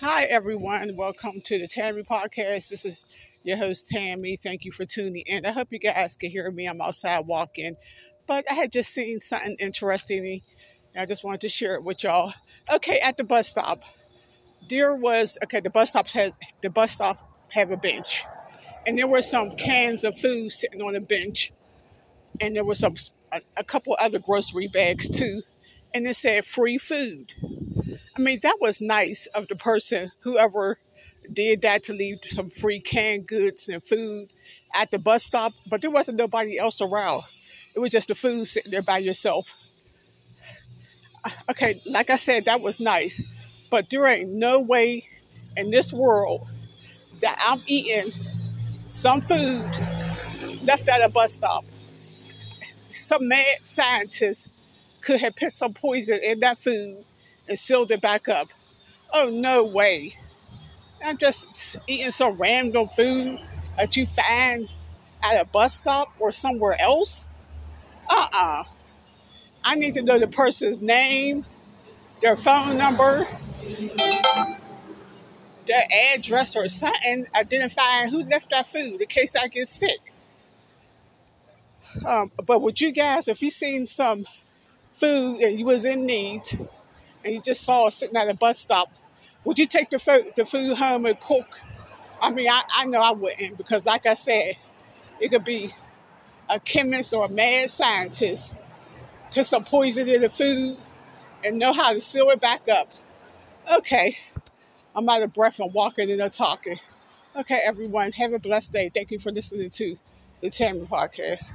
Hi, everyone. Welcome to the Tammy Podcast. This is your host, Tammy. Thank you for tuning in. I hope you guys can hear me. I'm outside walking, but I had just seen something interesting. I just wanted to share it with y'all. Okay, at the bus stop, there was okay. The bus stops had the bus stop have a bench, and there were some cans of food sitting on a bench, and there was some a, a couple other grocery bags too, and it said free food. I mean, that was nice of the person, whoever did that, to leave some free canned goods and food at the bus stop, but there wasn't nobody else around. It was just the food sitting there by yourself. Okay, like I said, that was nice, but there ain't no way in this world that I'm eating some food left at a bus stop. Some mad scientist could have put some poison in that food and sealed it back up. Oh, no way. I'm just eating some random food that you find at a bus stop or somewhere else. Uh uh I need to know the person's name, their phone number, their address or something, identifying who left that food in case I get sick. Um, but with you guys, if you seen some food and you was in need and you just saw it sitting at a bus stop, would you take the, fo- the food home and cook? I mean, I, I know I wouldn't because, like I said, it could be a chemist or a mad scientist put some poison in the food and know how to seal it back up. Okay, I'm out of breath from walking and talking. Okay, everyone, have a blessed day. Thank you for listening to the Tammy Podcast.